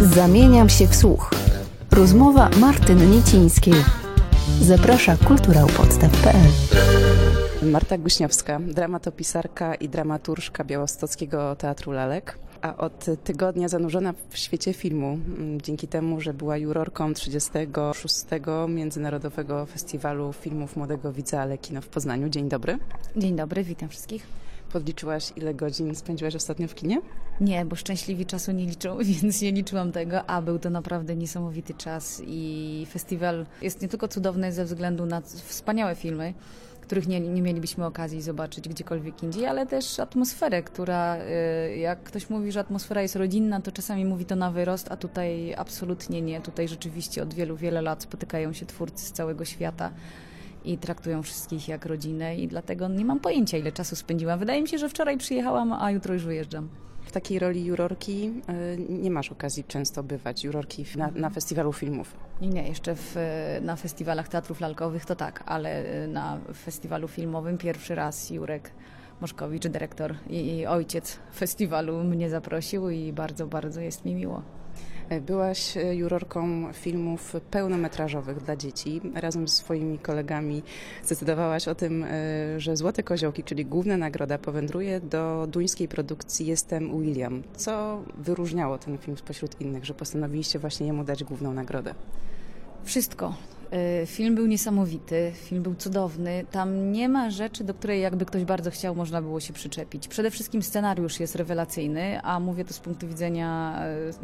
Zamieniam się w słuch. Rozmowa Martyn Niecińskiej. Zaprasza kulturałpodstaw.pl Marta Guśniowska, dramatopisarka i dramaturżka Białostockiego Teatru Lalek, a od tygodnia zanurzona w świecie filmu, mm, dzięki temu, że była jurorką 36. Międzynarodowego Festiwalu Filmów Młodego Widza Ale Kino w Poznaniu. Dzień dobry. Dzień dobry, witam wszystkich. Podliczyłaś, ile godzin spędziłaś ostatnio w kinie? Nie, bo szczęśliwi czasu nie liczą, więc nie liczyłam tego, a był to naprawdę niesamowity czas i festiwal jest nie tylko cudowny ze względu na wspaniałe filmy, których nie, nie mielibyśmy okazji zobaczyć gdziekolwiek indziej, ale też atmosferę, która, y, jak ktoś mówi, że atmosfera jest rodzinna, to czasami mówi to na wyrost, a tutaj absolutnie nie. Tutaj rzeczywiście od wielu, wiele lat spotykają się twórcy z całego świata i traktują wszystkich jak rodzinę i dlatego nie mam pojęcia, ile czasu spędziłam. Wydaje mi się, że wczoraj przyjechałam, a jutro już wyjeżdżam. W takiej roli jurorki y, nie masz okazji często bywać, jurorki na, na festiwalu filmów. Nie, jeszcze w, na festiwalach teatrów lalkowych to tak, ale na festiwalu filmowym pierwszy raz Jurek Moszkowicz, dyrektor i ojciec festiwalu mnie zaprosił i bardzo, bardzo jest mi miło. Byłaś jurorką filmów pełnometrażowych dla dzieci. Razem z swoimi kolegami zdecydowałaś o tym, e, że Złote Koziołki, czyli główna nagroda, powędruje do duńskiej produkcji Jestem William. Co wyróżniało ten film spośród innych, że postanowiliście właśnie jemu dać główną nagrodę? Wszystko. Y, film był niesamowity, film był cudowny. Tam nie ma rzeczy, do której jakby ktoś bardzo chciał, można było się przyczepić. Przede wszystkim scenariusz jest rewelacyjny, a mówię to z punktu widzenia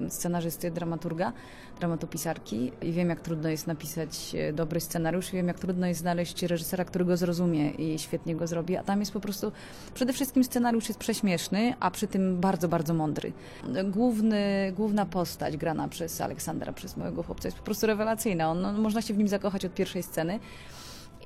y, scenarzysty, dramaturga, dramatopisarki i wiem, jak trudno jest napisać y, dobry scenariusz, wiem, jak trudno jest znaleźć reżysera, który go zrozumie i świetnie go zrobi, a tam jest po prostu, przede wszystkim scenariusz jest prześmieszny, a przy tym bardzo, bardzo mądry. Główny, główna postać grana przez Aleksandra, przez mojego chłopca jest po prostu rewelacyjna. On, no, można się w nim zakochać od pierwszej sceny.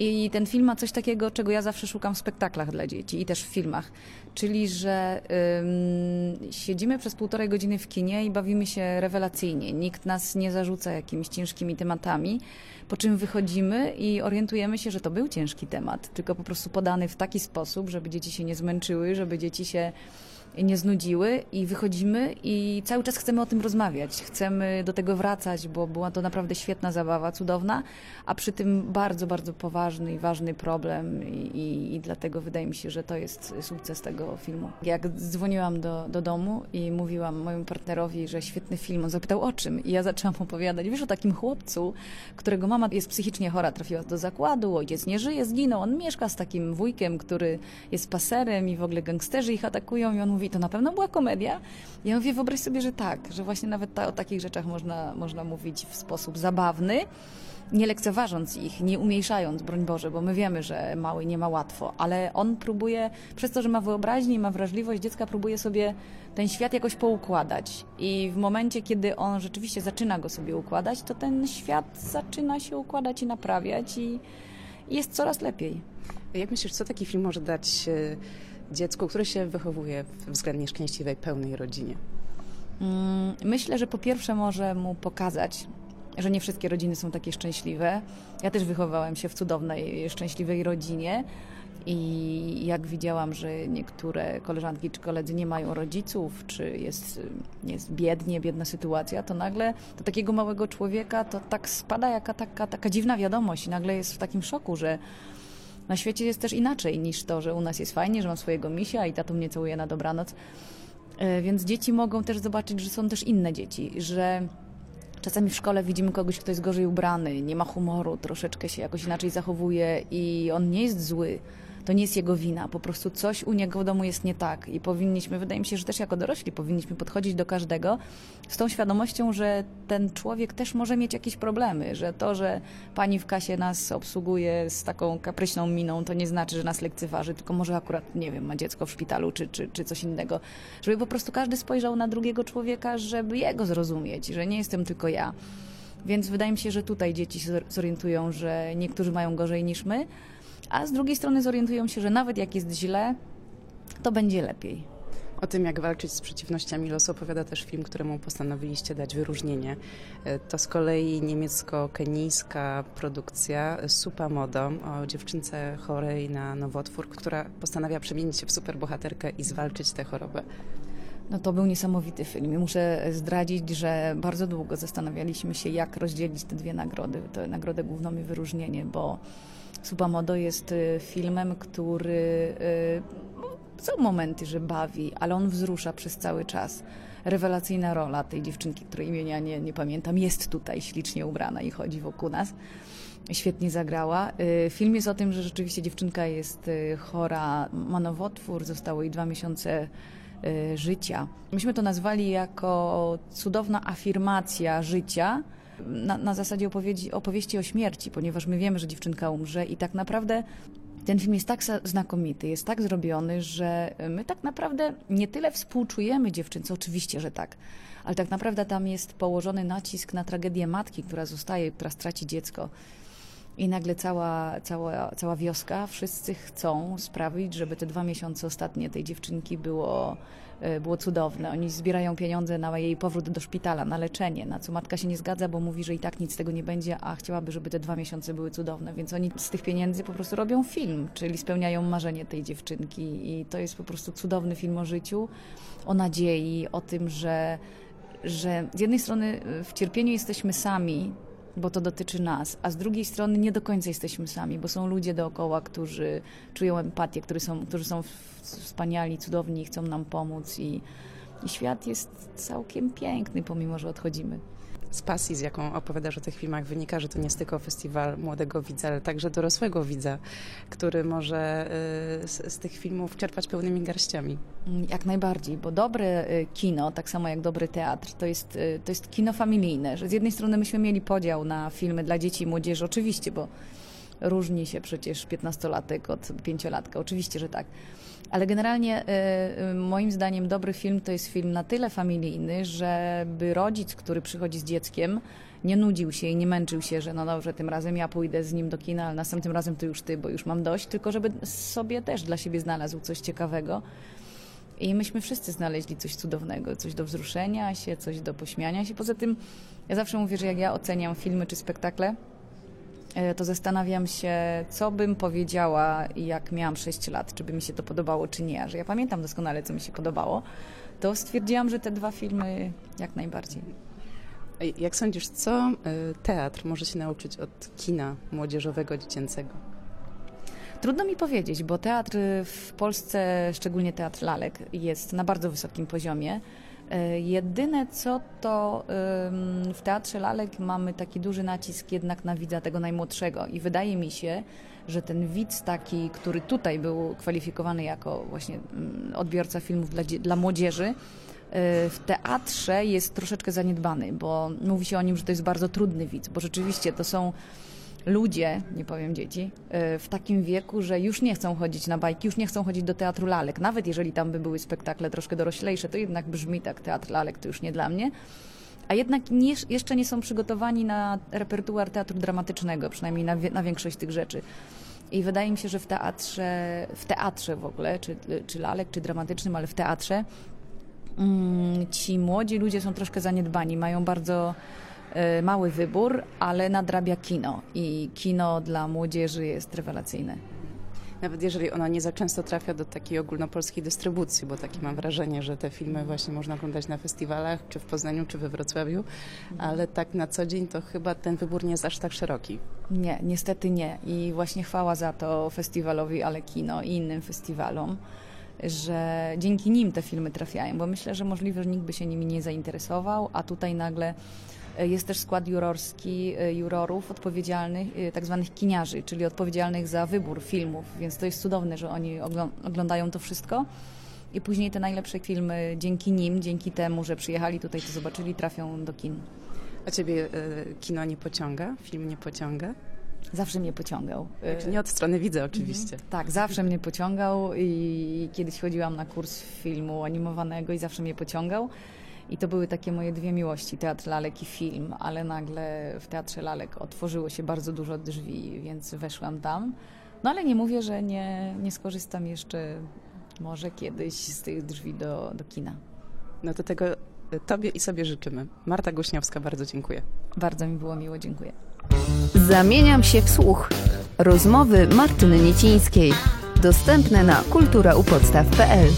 I ten film ma coś takiego, czego ja zawsze szukam w spektaklach dla dzieci i też w filmach. Czyli, że ym, siedzimy przez półtorej godziny w kinie i bawimy się rewelacyjnie. Nikt nas nie zarzuca jakimiś ciężkimi tematami, po czym wychodzimy i orientujemy się, że to był ciężki temat, tylko po prostu podany w taki sposób, żeby dzieci się nie zmęczyły, żeby dzieci się nie znudziły i wychodzimy i cały czas chcemy o tym rozmawiać. Chcemy do tego wracać, bo była to naprawdę świetna zabawa, cudowna, a przy tym bardzo, bardzo poważny i ważny problem i, i, i dlatego wydaje mi się, że to jest sukces tego filmu. Jak dzwoniłam do, do domu i mówiłam mojemu partnerowi, że świetny film, on zapytał o czym i ja zaczęłam opowiadać, wiesz o takim chłopcu, którego mama jest psychicznie chora, trafiła do zakładu, ojciec nie żyje, zginął, on mieszka z takim wujkiem, który jest paserem i w ogóle gangsterzy ich atakują i on mówi, to na pewno była komedia? Ja mówię, wyobraź sobie, że tak, że właśnie nawet ta, o takich rzeczach można, można mówić w sposób zabawny, nie lekceważąc ich, nie umniejszając, broń Boże, bo my wiemy, że mały nie ma łatwo, ale on próbuje, przez to, że ma wyobraźnię i ma wrażliwość, dziecka próbuje sobie ten świat jakoś poukładać. I w momencie, kiedy on rzeczywiście zaczyna go sobie układać, to ten świat zaczyna się układać i naprawiać i jest coraz lepiej. Jak myślisz, co taki film może dać dziecku, które się wychowuje w względnie szczęśliwej, pełnej rodzinie? Mm, myślę, że po pierwsze może mu pokazać, że nie wszystkie rodziny są takie szczęśliwe. Ja też wychowałam się w cudownej, szczęśliwej rodzinie. I jak widziałam, że niektóre koleżanki czy koledzy nie mają rodziców, czy jest, jest biednie, biedna sytuacja, to nagle do takiego małego człowieka to tak spada jaka taka, taka dziwna wiadomość i nagle jest w takim szoku, że na świecie jest też inaczej niż to, że u nas jest fajnie, że mam swojego misia i tato mnie całuje na dobranoc. E, więc dzieci mogą też zobaczyć, że są też inne dzieci, że czasami w szkole widzimy kogoś, kto jest gorzej ubrany, nie ma humoru, troszeczkę się jakoś inaczej zachowuje i on nie jest zły to nie jest jego wina, po prostu coś u niego w domu jest nie tak i powinniśmy, wydaje mi się, że też jako dorośli powinniśmy podchodzić do każdego z tą świadomością, że ten człowiek też może mieć jakieś problemy, że to, że pani w kasie nas obsługuje z taką kapryśną miną, to nie znaczy, że nas lekceważy, tylko może akurat, nie wiem, ma dziecko w szpitalu czy, czy, czy coś innego. Żeby po prostu każdy spojrzał na drugiego człowieka, żeby jego zrozumieć, że nie jestem tylko ja. Więc wydaje mi się, że tutaj dzieci się zorientują, że niektórzy mają gorzej niż my, a z drugiej strony zorientują się, że nawet jak jest źle, to będzie lepiej. O tym, jak walczyć z przeciwnościami losu, opowiada też film, któremu postanowiliście dać wyróżnienie. E, to z kolei niemiecko-kenijska produkcja Supa Modo o dziewczynce chorej na nowotwór, która postanawia przemienić się w superbohaterkę i zwalczyć tę chorobę. No to był niesamowity film. I muszę zdradzić, że bardzo długo zastanawialiśmy się, jak rozdzielić te dwie nagrody, tę nagrodę główną i wyróżnienie, bo Subamodo jest y, filmem, który y, są momenty, że bawi, ale on wzrusza przez cały czas. Rewelacyjna rola tej dziewczynki, której imienia nie, nie pamiętam, jest tutaj ślicznie ubrana i chodzi wokół nas. Świetnie zagrała. Y, film jest o tym, że rzeczywiście dziewczynka jest chora, ma nowotwór, zostało jej dwa miesiące życia. Myśmy to nazwali jako cudowna afirmacja życia na, na zasadzie opowieści, opowieści o śmierci, ponieważ my wiemy, że dziewczynka umrze i tak naprawdę ten film jest tak znakomity, jest tak zrobiony, że my tak naprawdę nie tyle współczujemy dziewczynce, oczywiście, że tak, ale tak naprawdę tam jest położony nacisk na tragedię matki, która zostaje, która straci dziecko. I nagle cała, cała, cała wioska, wszyscy chcą sprawić, żeby te dwa miesiące ostatnie tej dziewczynki było, e, było cudowne. Oni zbierają pieniądze na jej powrót do szpitala, na leczenie, na co matka się nie zgadza, bo mówi, że i tak nic z tego nie będzie, a chciałaby, żeby te dwa miesiące były cudowne. Więc oni z tych pieniędzy po prostu robią film, czyli spełniają marzenie tej dziewczynki. I to jest po prostu cudowny film o życiu, o nadziei, o tym, że że z jednej strony w cierpieniu jesteśmy sami, bo to dotyczy nas, a z drugiej strony nie do końca jesteśmy sami, bo są ludzie dookoła, którzy czują empatię, którzy są, którzy są wspaniali, cudowni, chcą nam pomóc i, i świat jest całkiem piękny, pomimo że odchodzimy z pasji, z jaką opowiadasz o tych filmach, wynika, że to nie jest tylko festiwal młodego widza, ale także dorosłego widza, który może y, z, z tych filmów czerpać pełnymi garściami. Jak najbardziej, bo dobre y, kino, tak samo jak dobry teatr, to jest, y, to jest kino familijne. Że z jednej strony myśmy mieli podział na filmy dla dzieci i młodzieży, oczywiście, bo różni się przecież piętnastolatek od pięciolatka, oczywiście, że tak. Ale generalnie y, y, moim zdaniem dobry film to jest film na tyle familijny, żeby rodzic, który przychodzi z dzieckiem, nie nudził się i nie męczył się, że no dobrze, tym razem ja pójdę z nim do kina, ale następnym razem to już ty, bo już mam dość, tylko żeby sobie też dla siebie znalazł coś ciekawego. I myśmy wszyscy znaleźli coś cudownego, coś do wzruszenia się, coś do pośmiania się. Poza tym ja zawsze mówię, że jak ja oceniam filmy czy spektakle, E, to zastanawiam się, co bym powiedziała, jak miałam 6 lat, czy by mi się to podobało, czy nie. A że ja pamiętam doskonale, co mi się podobało, to stwierdziłam, że te dwa filmy jak najbardziej. Jak sądzisz, co e, teatr może się nauczyć od kina młodzieżowego, dziecięcego? Trudno mi powiedzieć, bo teatr w Polsce, szczególnie teatr lalek, jest na bardzo wysokim poziomie. E, jedyne co to w Teatrze Lalek mamy taki duży nacisk jednak na widza tego najmłodszego i wydaje mi się, że ten widz taki, który tutaj był kwalifikowany jako właśnie mm, odbiorca filmów dla, dla młodzieży, e, w teatrze jest troszeczkę zaniedbany, bo mówi się o nim, że to jest bardzo trudny widz, bo rzeczywiście to są ludzie, nie powiem dzieci, e, w takim wieku, że już nie chcą chodzić na bajki, już nie chcą chodzić do teatru lalek. Nawet jeżeli tam by były spektakle troszkę doroślejsze, to jednak brzmi tak, teatr lalek to już nie dla mnie. A jednak nie, jeszcze nie są przygotowani na repertuar teatru dramatycznego, przynajmniej na, na większość tych rzeczy. I wydaje mi się, że w teatrze, w teatrze w ogóle, czy, czy lalek, czy dramatycznym, ale w teatrze, mm, ci młodzi ludzie są troszkę zaniedbani, mają bardzo mały wybór, ale nadrabia kino i kino dla młodzieży jest rewelacyjne. Nawet jeżeli ona nie za często trafia do takiej ogólnopolskiej dystrybucji, bo takie mam wrażenie, że te filmy właśnie można oglądać na festiwalach, czy w Poznaniu, czy we Wrocławiu, ale tak na co dzień to chyba ten wybór nie jest aż tak szeroki. Nie, niestety nie. I właśnie chwała za to festiwalowi Ale Kino i innym festiwalom że dzięki nim te filmy trafiają, bo myślę, że możliwe, że nikt by się nimi nie zainteresował, a tutaj nagle E, jest też skład jurorski e, jurorów odpowiedzialnych, e, tak zwanych kiniarzy, czyli odpowiedzialnych za wybór filmów, więc to jest cudowne, że oni oglądają to wszystko. I później te najlepsze filmy dzięki nim, dzięki temu, że przyjechali tutaj, to zobaczyli, trafią do kin. A ciebie kino nie pociąga? Film nie pociąga? Zawsze mnie pociągał. Nie od strony widzę oczywiście. Mhm. Tak, zawsze mnie pociągał i kiedyś chodziłam na kurs filmu animowanego i zawsze mnie pociągał. I to były takie moje dwie miłości, teatr lalek i film, ale nagle w teatrze lalek otworzyło się bardzo dużo drzwi, więc weszłam tam. No ale nie mówię, że nie, nie skorzystam jeszcze może kiedyś z tych drzwi do, do kina. No to tego Tobie i sobie życzymy. Marta Gośniowska, bardzo dziękuję. Bardzo mi było miło, dziękuję. Zamieniam się w słuch. Rozmowy Martyny Niecińskiej. Dostępne na kulturaupodstaw.pl